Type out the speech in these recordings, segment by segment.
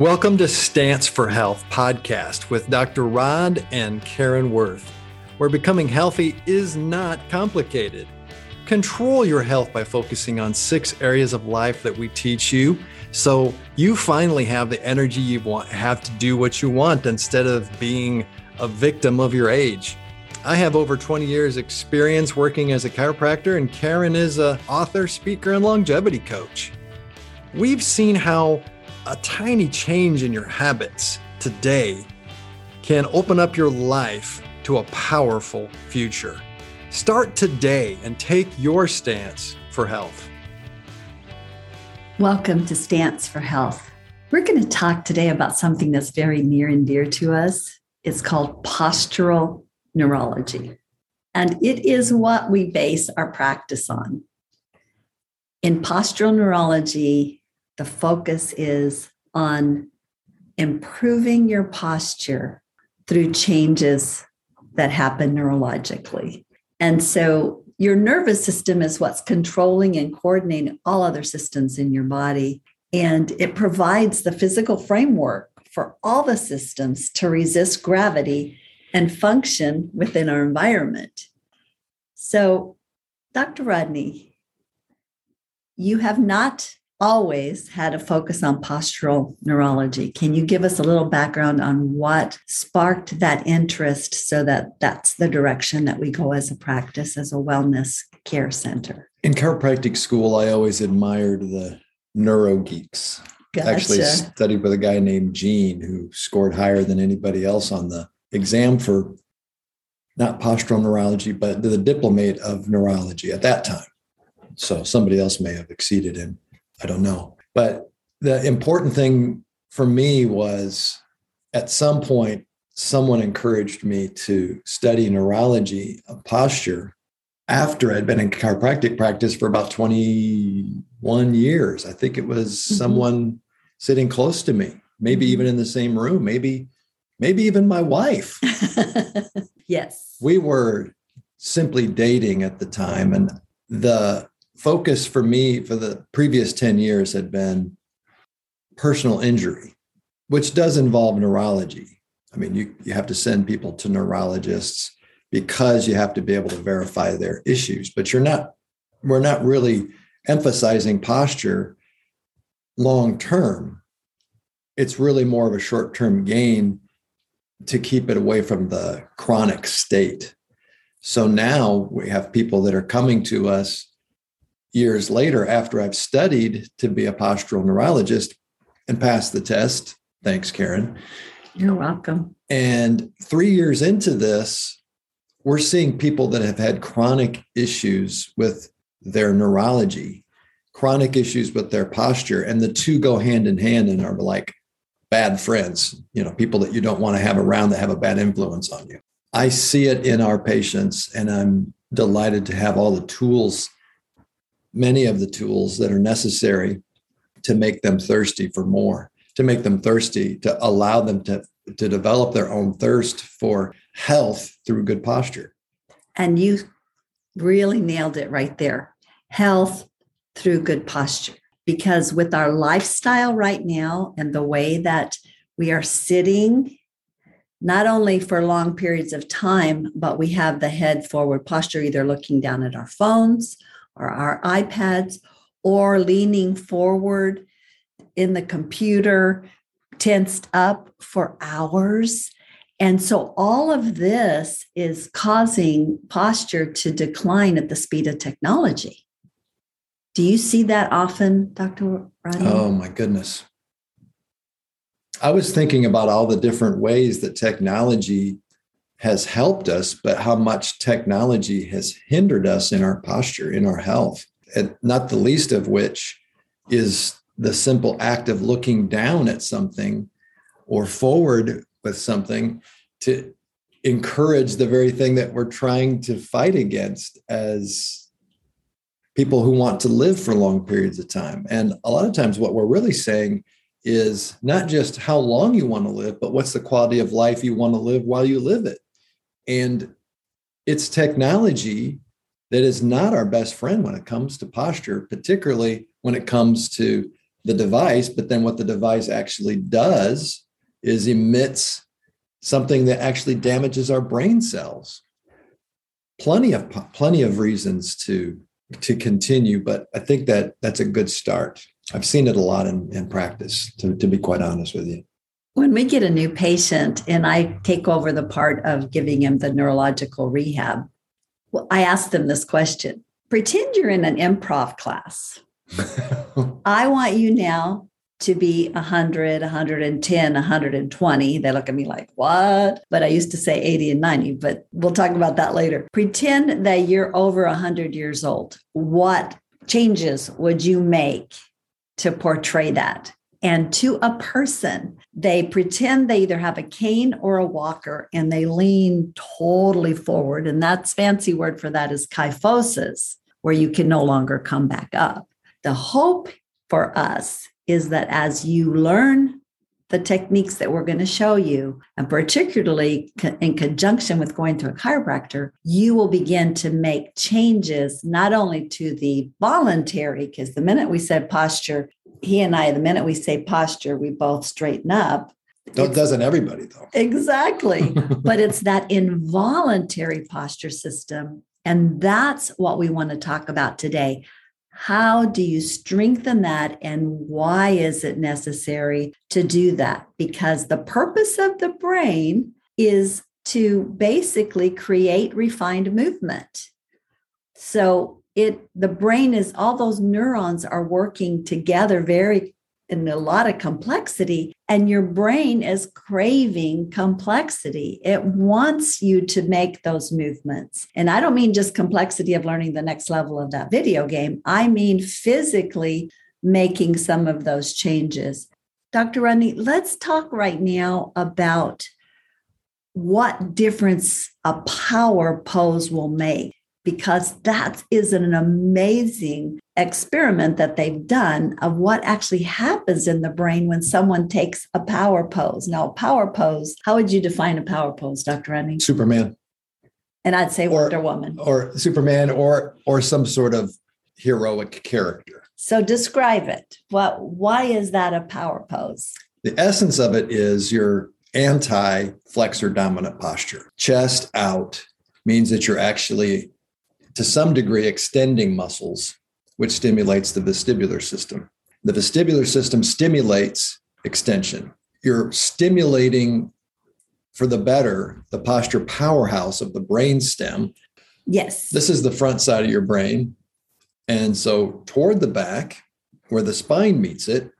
Welcome to Stance for Health podcast with Dr. Rod and Karen Worth, where becoming healthy is not complicated. Control your health by focusing on six areas of life that we teach you so you finally have the energy you want have to do what you want instead of being a victim of your age. I have over 20 years experience working as a chiropractor and Karen is a author, speaker and longevity coach. We've seen how a tiny change in your habits today can open up your life to a powerful future. Start today and take your stance for health. Welcome to Stance for Health. We're going to talk today about something that's very near and dear to us. It's called postural neurology. And it is what we base our practice on. In postural neurology, the focus is on improving your posture through changes that happen neurologically. And so your nervous system is what's controlling and coordinating all other systems in your body. And it provides the physical framework for all the systems to resist gravity and function within our environment. So, Dr. Rodney, you have not always had a focus on postural neurology. Can you give us a little background on what sparked that interest so that that's the direction that we go as a practice, as a wellness care center? In chiropractic school, I always admired the neuro geeks. Gotcha. Actually, studied with a guy named Gene who scored higher than anybody else on the exam for not postural neurology, but the diplomate of neurology at that time. So somebody else may have exceeded him I don't know. But the important thing for me was at some point, someone encouraged me to study neurology of posture after I'd been in chiropractic practice for about 21 years. I think it was mm-hmm. someone sitting close to me, maybe mm-hmm. even in the same room, maybe, maybe even my wife. yes. We were simply dating at the time. And the focus for me for the previous 10 years had been personal injury, which does involve neurology. I mean, you, you have to send people to neurologists because you have to be able to verify their issues, but you're not, we're not really emphasizing posture long term. It's really more of a short term gain to keep it away from the chronic state. So now we have people that are coming to us years later after I've studied to be a postural neurologist and passed the test. Thanks, Karen. You're welcome. And three years into this, we're seeing people that have had chronic issues with their neurology, chronic issues with their posture, and the two go hand in hand and are like bad friends, you know, people that you don't want to have around that have a bad influence on you. I see it in our patients, and I'm delighted to have all the tools many of the tools that are necessary to make them thirsty for more, to make them thirsty, to allow them to, to develop their own thirst for health through good posture. And you really nailed it right there health through good posture. Because with our lifestyle right now and the way that we are sitting, not only for long periods of time, but we have the head forward posture, either looking down at our phones or our iPads or leaning forward in the computer, tensed up for hours. And so all of this is causing posture to decline at the speed of technology. Do you see that often, Dr. Rodney? Oh, my goodness. I was thinking about all the different ways that technology has helped us, but how much technology has hindered us in our posture, in our health. And not the least of which is the simple act of looking down at something or forward with something to encourage the very thing that we're trying to fight against as people who want to live for long periods of time. And a lot of times, what we're really saying is not just how long you want to live, but what's the quality of life you want to live while you live it. And it's technology that is not our best friend when it comes to posture, particularly when it comes to the device, but then what the device actually does is emits something that actually damages our brain cells. Plenty of plenty of reasons to to continue, but I think that that's a good start. I've seen it a lot in, in practice, to, to be quite honest with you. When we get a new patient and I take over the part of giving him the neurological rehab, well, I ask them this question Pretend you're in an improv class. I want you now to be 100, 110, 120. They look at me like, what? But I used to say 80 and 90, but we'll talk about that later. Pretend that you're over 100 years old. What changes would you make to portray that? And to a person, they pretend they either have a cane or a walker and they lean totally forward. And that's fancy word for that is kyphosis, where you can no longer come back up. The hope for us is that as you learn the techniques that we're going to show you, and particularly in conjunction with going to a chiropractor, you will begin to make changes not only to the voluntary, because the minute we said posture, he and I, the minute we say posture, we both straighten up. It doesn't everybody though. Exactly. but it's that involuntary posture system. And that's what we want to talk about today. How do you strengthen that and why is it necessary to do that? Because the purpose of the brain is to basically create refined movement. So it the brain is all those neurons are working together very in a lot of complexity and your brain is craving complexity. It wants you to make those movements. And i don't mean just complexity of learning the next level of that video game. I mean physically making some of those changes. Dr rodney let's talk right now about what difference a power pose will make because that is an amazing experiment that they've done of what actually happens in the brain when someone takes a power pose. Now, a power pose, how would you define a power pose, Dr. Rennie? Superman. And I'd say or, Wonder Woman. Or Superman or or some sort of heroic character. So describe it. What why is that a power pose? The essence of it is your anti-flexor dominant posture. Chest out means that you're actually to some degree extending muscles, which stimulates the vestibular system. The vestibular system stimulates extension. You're stimulating for the better the posture powerhouse of the brain stem. Yes. This is the front side of your brain. And so toward the back, where the spine meets it,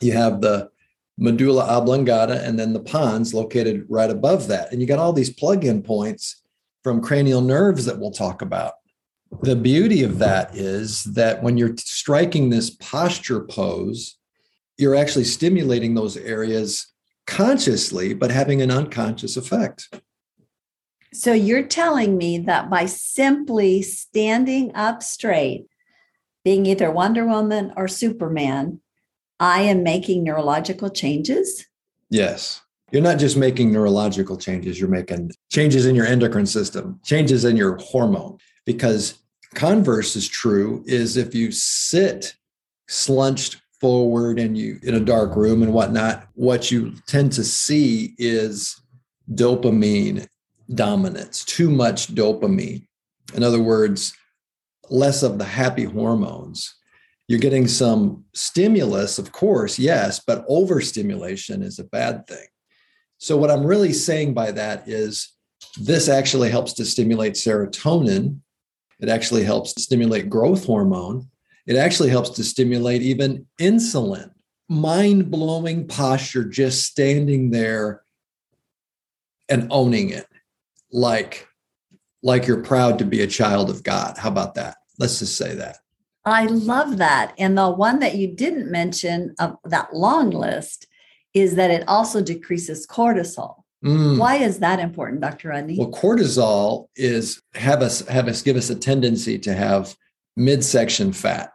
you have the medulla oblongata and then the pons located right above that. And you got all these plug-in points from cranial nerves that we'll talk about. The beauty of that is that when you're striking this posture pose, you're actually stimulating those areas consciously, but having an unconscious effect. So you're telling me that by simply standing up straight, being either Wonder Woman or Superman, I am making neurological changes? Yes you're not just making neurological changes, you're making changes in your endocrine system, changes in your hormone. Because converse is true is if you sit slunched forward and you in a dark room and whatnot, what you tend to see is dopamine dominance, too much dopamine. In other words, less of the happy hormones. You're getting some stimulus, of course, yes, but overstimulation is a bad thing. So, what I'm really saying by that is this actually helps to stimulate serotonin. It actually helps to stimulate growth hormone. It actually helps to stimulate even insulin. Mind blowing posture, just standing there and owning it like, like you're proud to be a child of God. How about that? Let's just say that. I love that. And the one that you didn't mention of that long list is that it also decreases cortisol. Mm. Why is that important, Dr. Rodney? Well, cortisol is have us have us give us a tendency to have midsection fat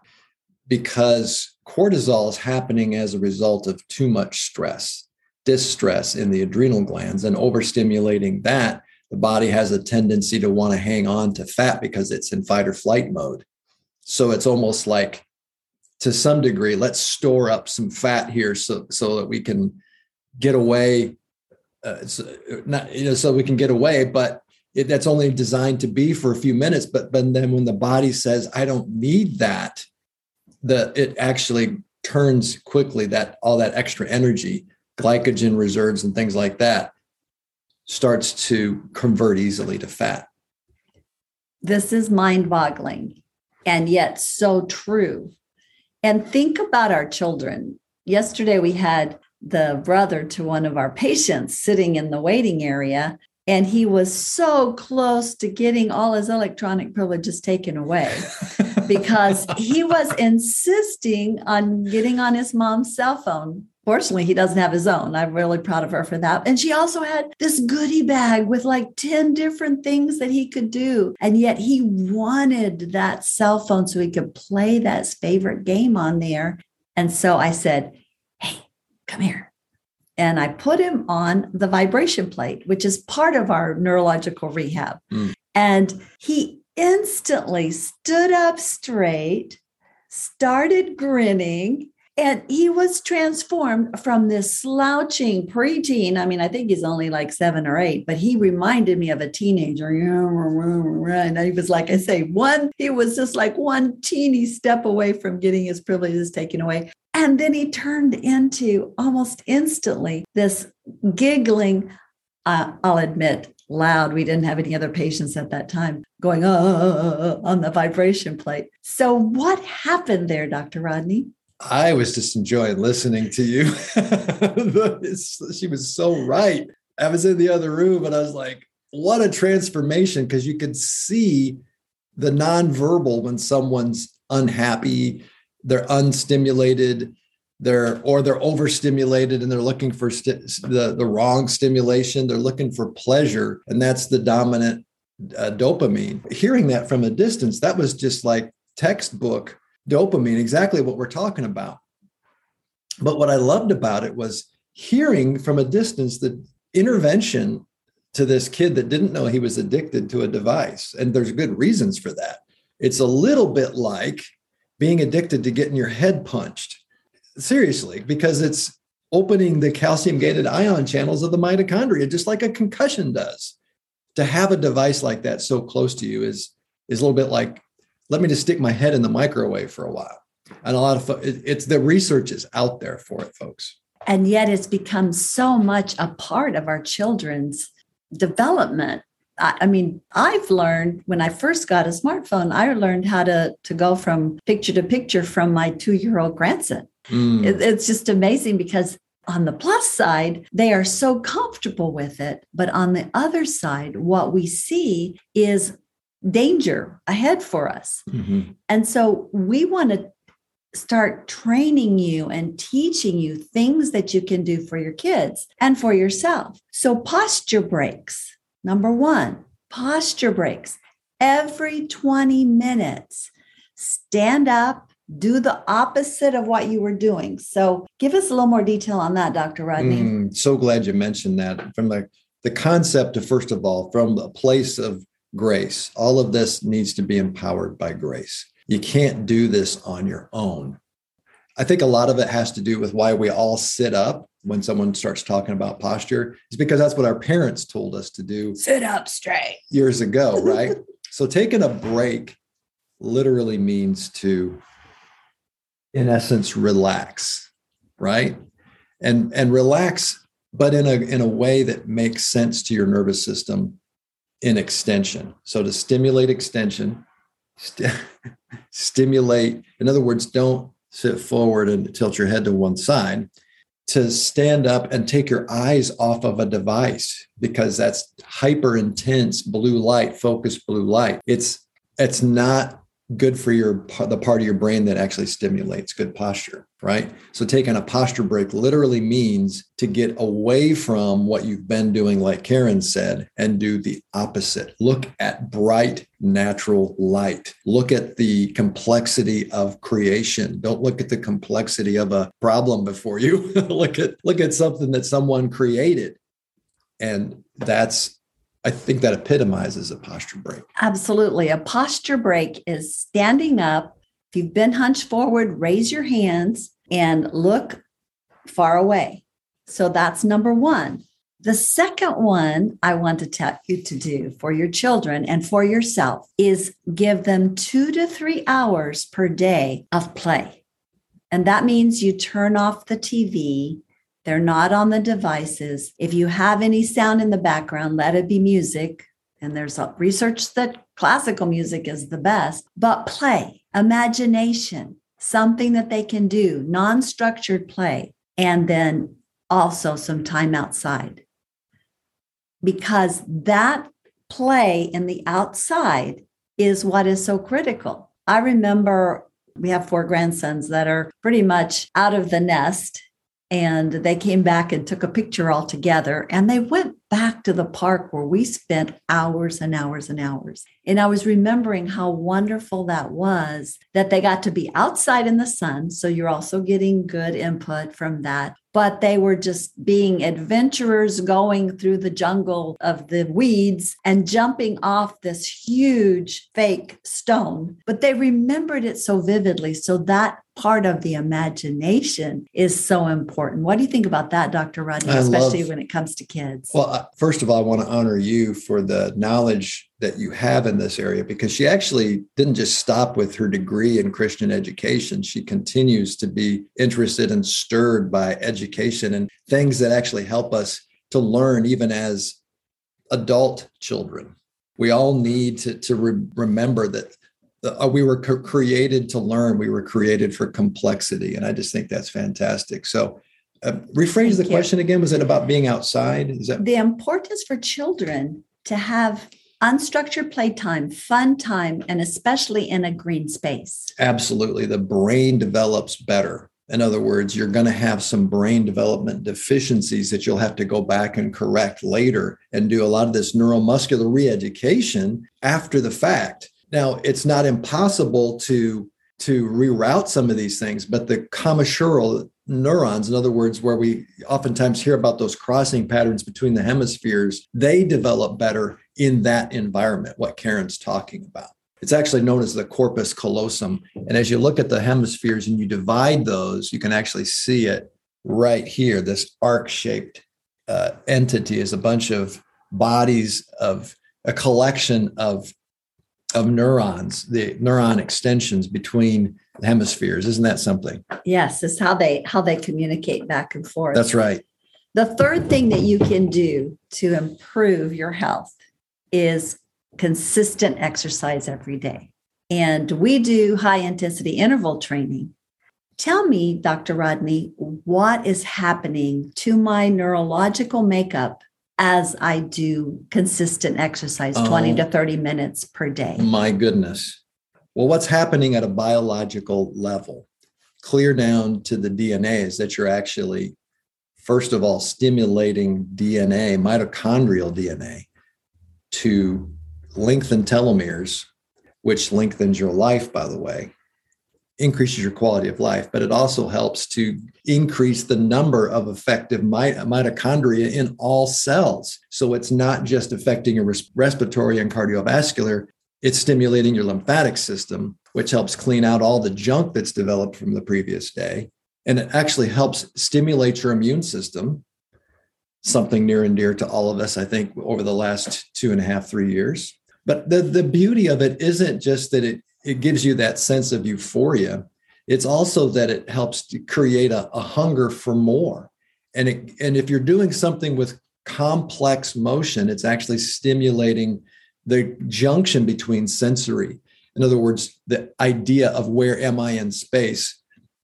because cortisol is happening as a result of too much stress, distress in the adrenal glands, and overstimulating that. The body has a tendency to want to hang on to fat because it's in fight or flight mode. So it's almost like to some degree, let's store up some fat here so so that we can get away. Uh, so, not you know, so we can get away, but it, that's only designed to be for a few minutes. But but then when the body says, "I don't need that," the it actually turns quickly. That all that extra energy, glycogen reserves, and things like that, starts to convert easily to fat. This is mind-boggling, and yet so true. And think about our children. Yesterday we had the brother to one of our patients sitting in the waiting area and he was so close to getting all his electronic privileges taken away because he was insisting on getting on his mom's cell phone. Fortunately, he doesn't have his own. I'm really proud of her for that. And she also had this goodie bag with like 10 different things that he could do. And yet he wanted that cell phone so he could play that favorite game on there. And so I said, Hey, come here and I put him on the vibration plate, which is part of our neurological rehab. Mm. And he instantly stood up straight, started grinning, and he was transformed from this slouching preteen. I mean, I think he's only like seven or eight, but he reminded me of a teenager. And he was like I say, one, he was just like one teeny step away from getting his privileges taken away. And then he turned into almost instantly this giggling, uh, I'll admit, loud. We didn't have any other patients at that time going uh, on the vibration plate. So, what happened there, Dr. Rodney? I was just enjoying listening to you. she was so right. I was in the other room and I was like, what a transformation because you could see the nonverbal when someone's unhappy they're unstimulated they're or they're overstimulated and they're looking for st- the the wrong stimulation they're looking for pleasure and that's the dominant uh, dopamine hearing that from a distance that was just like textbook dopamine exactly what we're talking about but what i loved about it was hearing from a distance the intervention to this kid that didn't know he was addicted to a device and there's good reasons for that it's a little bit like being addicted to getting your head punched. Seriously, because it's opening the calcium gated ion channels of the mitochondria, just like a concussion does. To have a device like that so close to you is, is a little bit like, let me just stick my head in the microwave for a while. And a lot of it's the research is out there for it, folks. And yet it's become so much a part of our children's development I mean, I've learned when I first got a smartphone, I learned how to to go from picture to picture from my two year old grandson. Mm. It, it's just amazing because on the plus side, they are so comfortable with it. But on the other side, what we see is danger ahead for us. Mm-hmm. And so we want to start training you and teaching you things that you can do for your kids and for yourself. So posture breaks Number one, posture breaks. Every 20 minutes, stand up, do the opposite of what you were doing. So, give us a little more detail on that, Dr. Rodney. Mm, so glad you mentioned that. From the, the concept of, first of all, from a place of grace, all of this needs to be empowered by grace. You can't do this on your own. I think a lot of it has to do with why we all sit up when someone starts talking about posture is because that's what our parents told us to do. Sit up straight. Years ago, right? so taking a break literally means to in essence relax, right? And and relax but in a in a way that makes sense to your nervous system in extension. So to stimulate extension, st- stimulate in other words don't sit forward and tilt your head to one side to stand up and take your eyes off of a device because that's hyper intense blue light focused blue light it's it's not good for your the part of your brain that actually stimulates good posture right? So taking a posture break literally means to get away from what you've been doing like karen said and do the opposite. Look at bright natural light. Look at the complexity of creation. Don't look at the complexity of a problem before you. Look at look at something that someone created. And that's I think that epitomizes a posture break. Absolutely. A posture break is standing up If you've been hunched forward, raise your hands and look far away. So that's number one. The second one I want to tell you to do for your children and for yourself is give them two to three hours per day of play. And that means you turn off the TV. They're not on the devices. If you have any sound in the background, let it be music. And there's research that classical music is the best, but play, imagination, something that they can do, non structured play, and then also some time outside. Because that play in the outside is what is so critical. I remember we have four grandsons that are pretty much out of the nest and they came back and took a picture all together. And they went back to the park where we spent hours and hours and hours. And i was remembering how wonderful that was that they got to be outside in the sun. So you're also getting good input from that but they were just being adventurers going through the jungle of the weeds and jumping off this huge fake stone. But they remembered it so vividly. So that part of the imagination is so important. What do you think about that, Dr. Rodney, especially love, when it comes to kids? Well, first of all, I want to honor you for the knowledge that you have in this area because she actually didn't just stop with her degree in Christian education. She continues to be interested and stirred by education and things that actually help us to learn even as adult children. We all need to, to re- remember that uh, we were co- created to learn. We were created for complexity. And I just think that's fantastic. So, uh, rephrase Thank the you. question again. Was it about being outside? Is that the importance for children to have unstructured playtime, fun time, and especially in a green space? Absolutely. The brain develops better. In other words, you're going to have some brain development deficiencies that you'll have to go back and correct later and do a lot of this neuromuscular re education after the fact. Now, it's not impossible to to reroute some of these things, but the commissural neurons, in other words, where we oftentimes hear about those crossing patterns between the hemispheres, they develop better in that environment, what Karen's talking about. It's actually known as the corpus callosum. And as you look at the hemispheres and you divide those, you can actually see it right here. This arc shaped uh, entity is a bunch of bodies of a collection of of neurons, the neuron extensions between the hemispheres. Isn't that something? Yes, it's how they how they communicate back and forth. That's right. The third thing that you can do to improve your health is consistent exercise every day. And we do high intensity interval training. Tell me, Dr. Rodney, what is happening to my neurological makeup as I do consistent exercise, 20 oh, to 30 minutes per day. My goodness. Well, what's happening at a biological level, clear down to the DNA, is that you're actually, first of all, stimulating DNA, mitochondrial DNA, to lengthen telomeres, which lengthens your life, by the way increases your quality of life, but it also helps to increase the number of effective mitochondria in all cells. So it's not just affecting your respiratory and cardiovascular, it's stimulating your lymphatic system, which helps clean out all the junk that's developed from the previous day. And it actually helps stimulate your immune system, something near and dear to all of us, I think, over the last two and a half, three years. But the, the beauty of it isn't just that it it gives you that sense of euphoria. It's also that it helps to create a, a hunger for more. And it, and if you're doing something with complex motion, it's actually stimulating the junction between sensory. In other words, the idea of where am I in space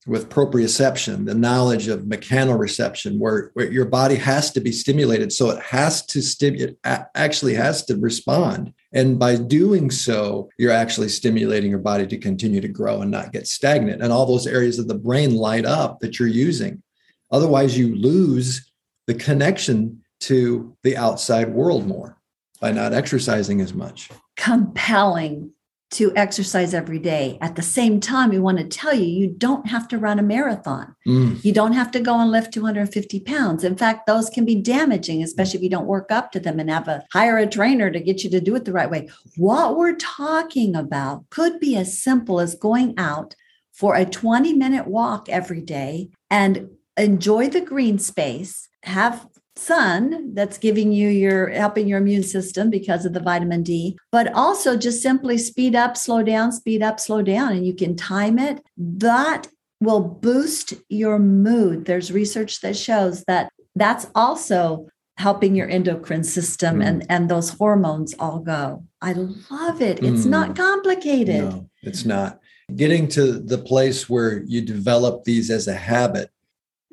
with proprioception, the knowledge of mechanoreception, where, where your body has to be stimulated. So it has to stimulate, actually has to respond. And by doing so, you're actually stimulating your body to continue to grow and not get stagnant. And all those areas of the brain light up that you're using. Otherwise, you lose the connection to the outside world more by not exercising as much. Compelling to exercise every day. At the same time, we want to tell you, you don't have to run a marathon. Mm. You don't have to go and lift 250 pounds. In fact, those can be damaging, especially if you don't work up to them and have a hire a trainer to get you to do it the right way. What we're talking about could be as simple as going out for a 20 minute walk every day and enjoy the green space, have sun that's giving you your helping your immune system because of the vitamin D, but also just simply speed up, slow down, speed up, slow down, and you can time it. That will boost your mood. There's research that shows that that's also helping your endocrine system mm. and and those hormones all go. I love it. It's mm. not complicated. No, it's not. Getting to the place where you develop these as a habit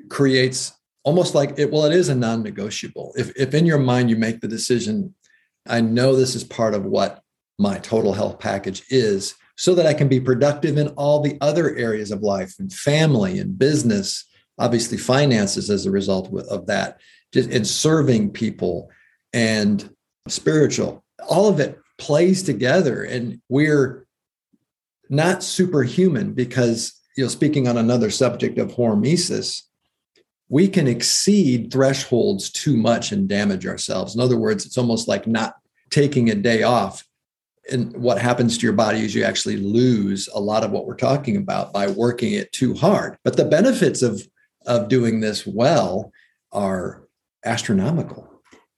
creates almost like it well it is a non-negotiable. If, if in your mind you make the decision i know this is part of what my total health package is so that i can be productive in all the other areas of life and family and business obviously finances as a result of that just in serving people and spiritual all of it plays together and we're not superhuman because you know speaking on another subject of hormesis we can exceed thresholds too much and damage ourselves. In other words, it's almost like not taking a day off. And what happens to your body is you actually lose a lot of what we're talking about by working it too hard. But the benefits of, of doing this well are astronomical.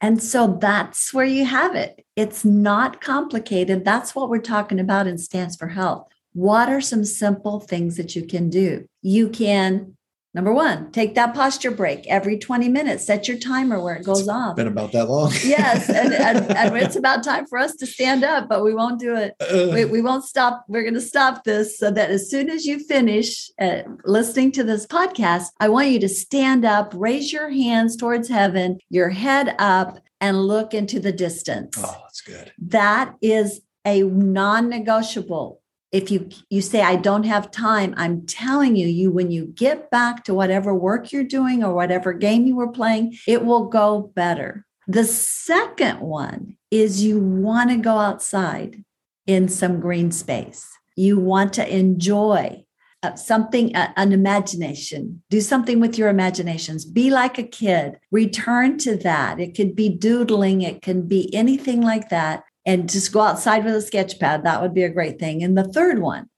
And so that's where you have it. It's not complicated. That's what we're talking about in Stance for Health. What are some simple things that you can do? You can Number one, take that posture break every 20 minutes. Set your timer where it goes it's off. Been about that long. yes. And, and, and, it's about time for us to stand up, but we won't do it. Uh. We, we won't stop. We're going to stop this so that as soon as you finish uh, listening to this podcast, I want you to stand up, raise your hands towards heaven, your head up, and look into the distance. Oh, that's good. That is a non negotiable if you you say i don't have time i'm telling you you when you get back to whatever work you're doing or whatever game you were playing it will go better. The second one is you want to go outside in some green space. You want to enjoy uh, something uh, an imagination. Do something with your imaginations. Be like a kid. Return to that. It could be doodling. It can be anything like that and just go outside with a sketch pad. That would be a great thing. And the third one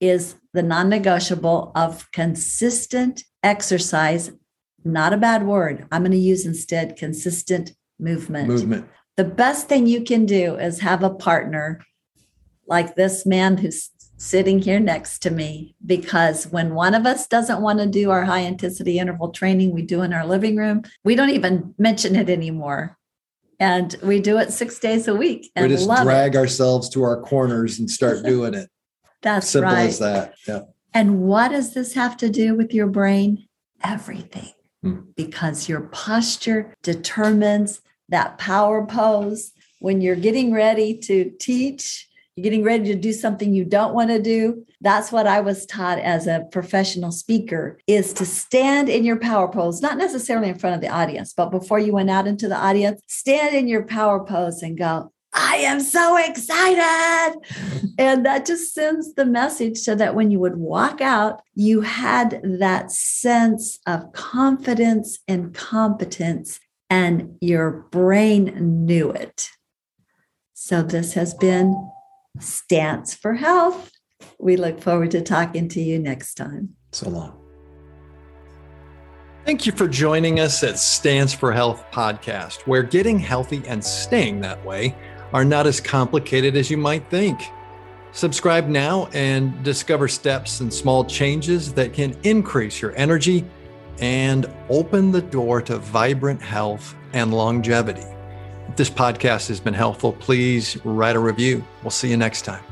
is the non negotiable of consistent exercise. Not a bad word. I'm going to use instead consistent movement. Movement. The best thing you can do is have a partner like this man who's sitting here next to me because when one of us doesn't want to do our high intensity interval training we do in our living room, we don't even mention it anymore and we do it six days a week. And we just drag it. ourselves to our corners and start doing it. That's simple right. as that. Yeah. And what does this have to do with your brain? Everything, hmm. because your posture determines that power pose. When you're getting ready to teach, you're getting ready to do something you don't want to do that's what i was taught as a professional speaker is to stand in your power pose not necessarily in front of the audience but before you went out into the audience stand in your power pose and go I am so excited. and that just sends the message so that when you would walk out, you had that sense of confidence and competence, and your brain knew it. So, this has been Stance for Health. We look forward to talking to you next time. So long. Thank you for joining us at Stance for Health podcast, where getting healthy and staying that way are not as complicated as you might think. Subscribe now and discover steps and small changes that can increase your energy and open the door to vibrant health and longevity. If this podcast has been helpful, please write a review. We'll see you next time.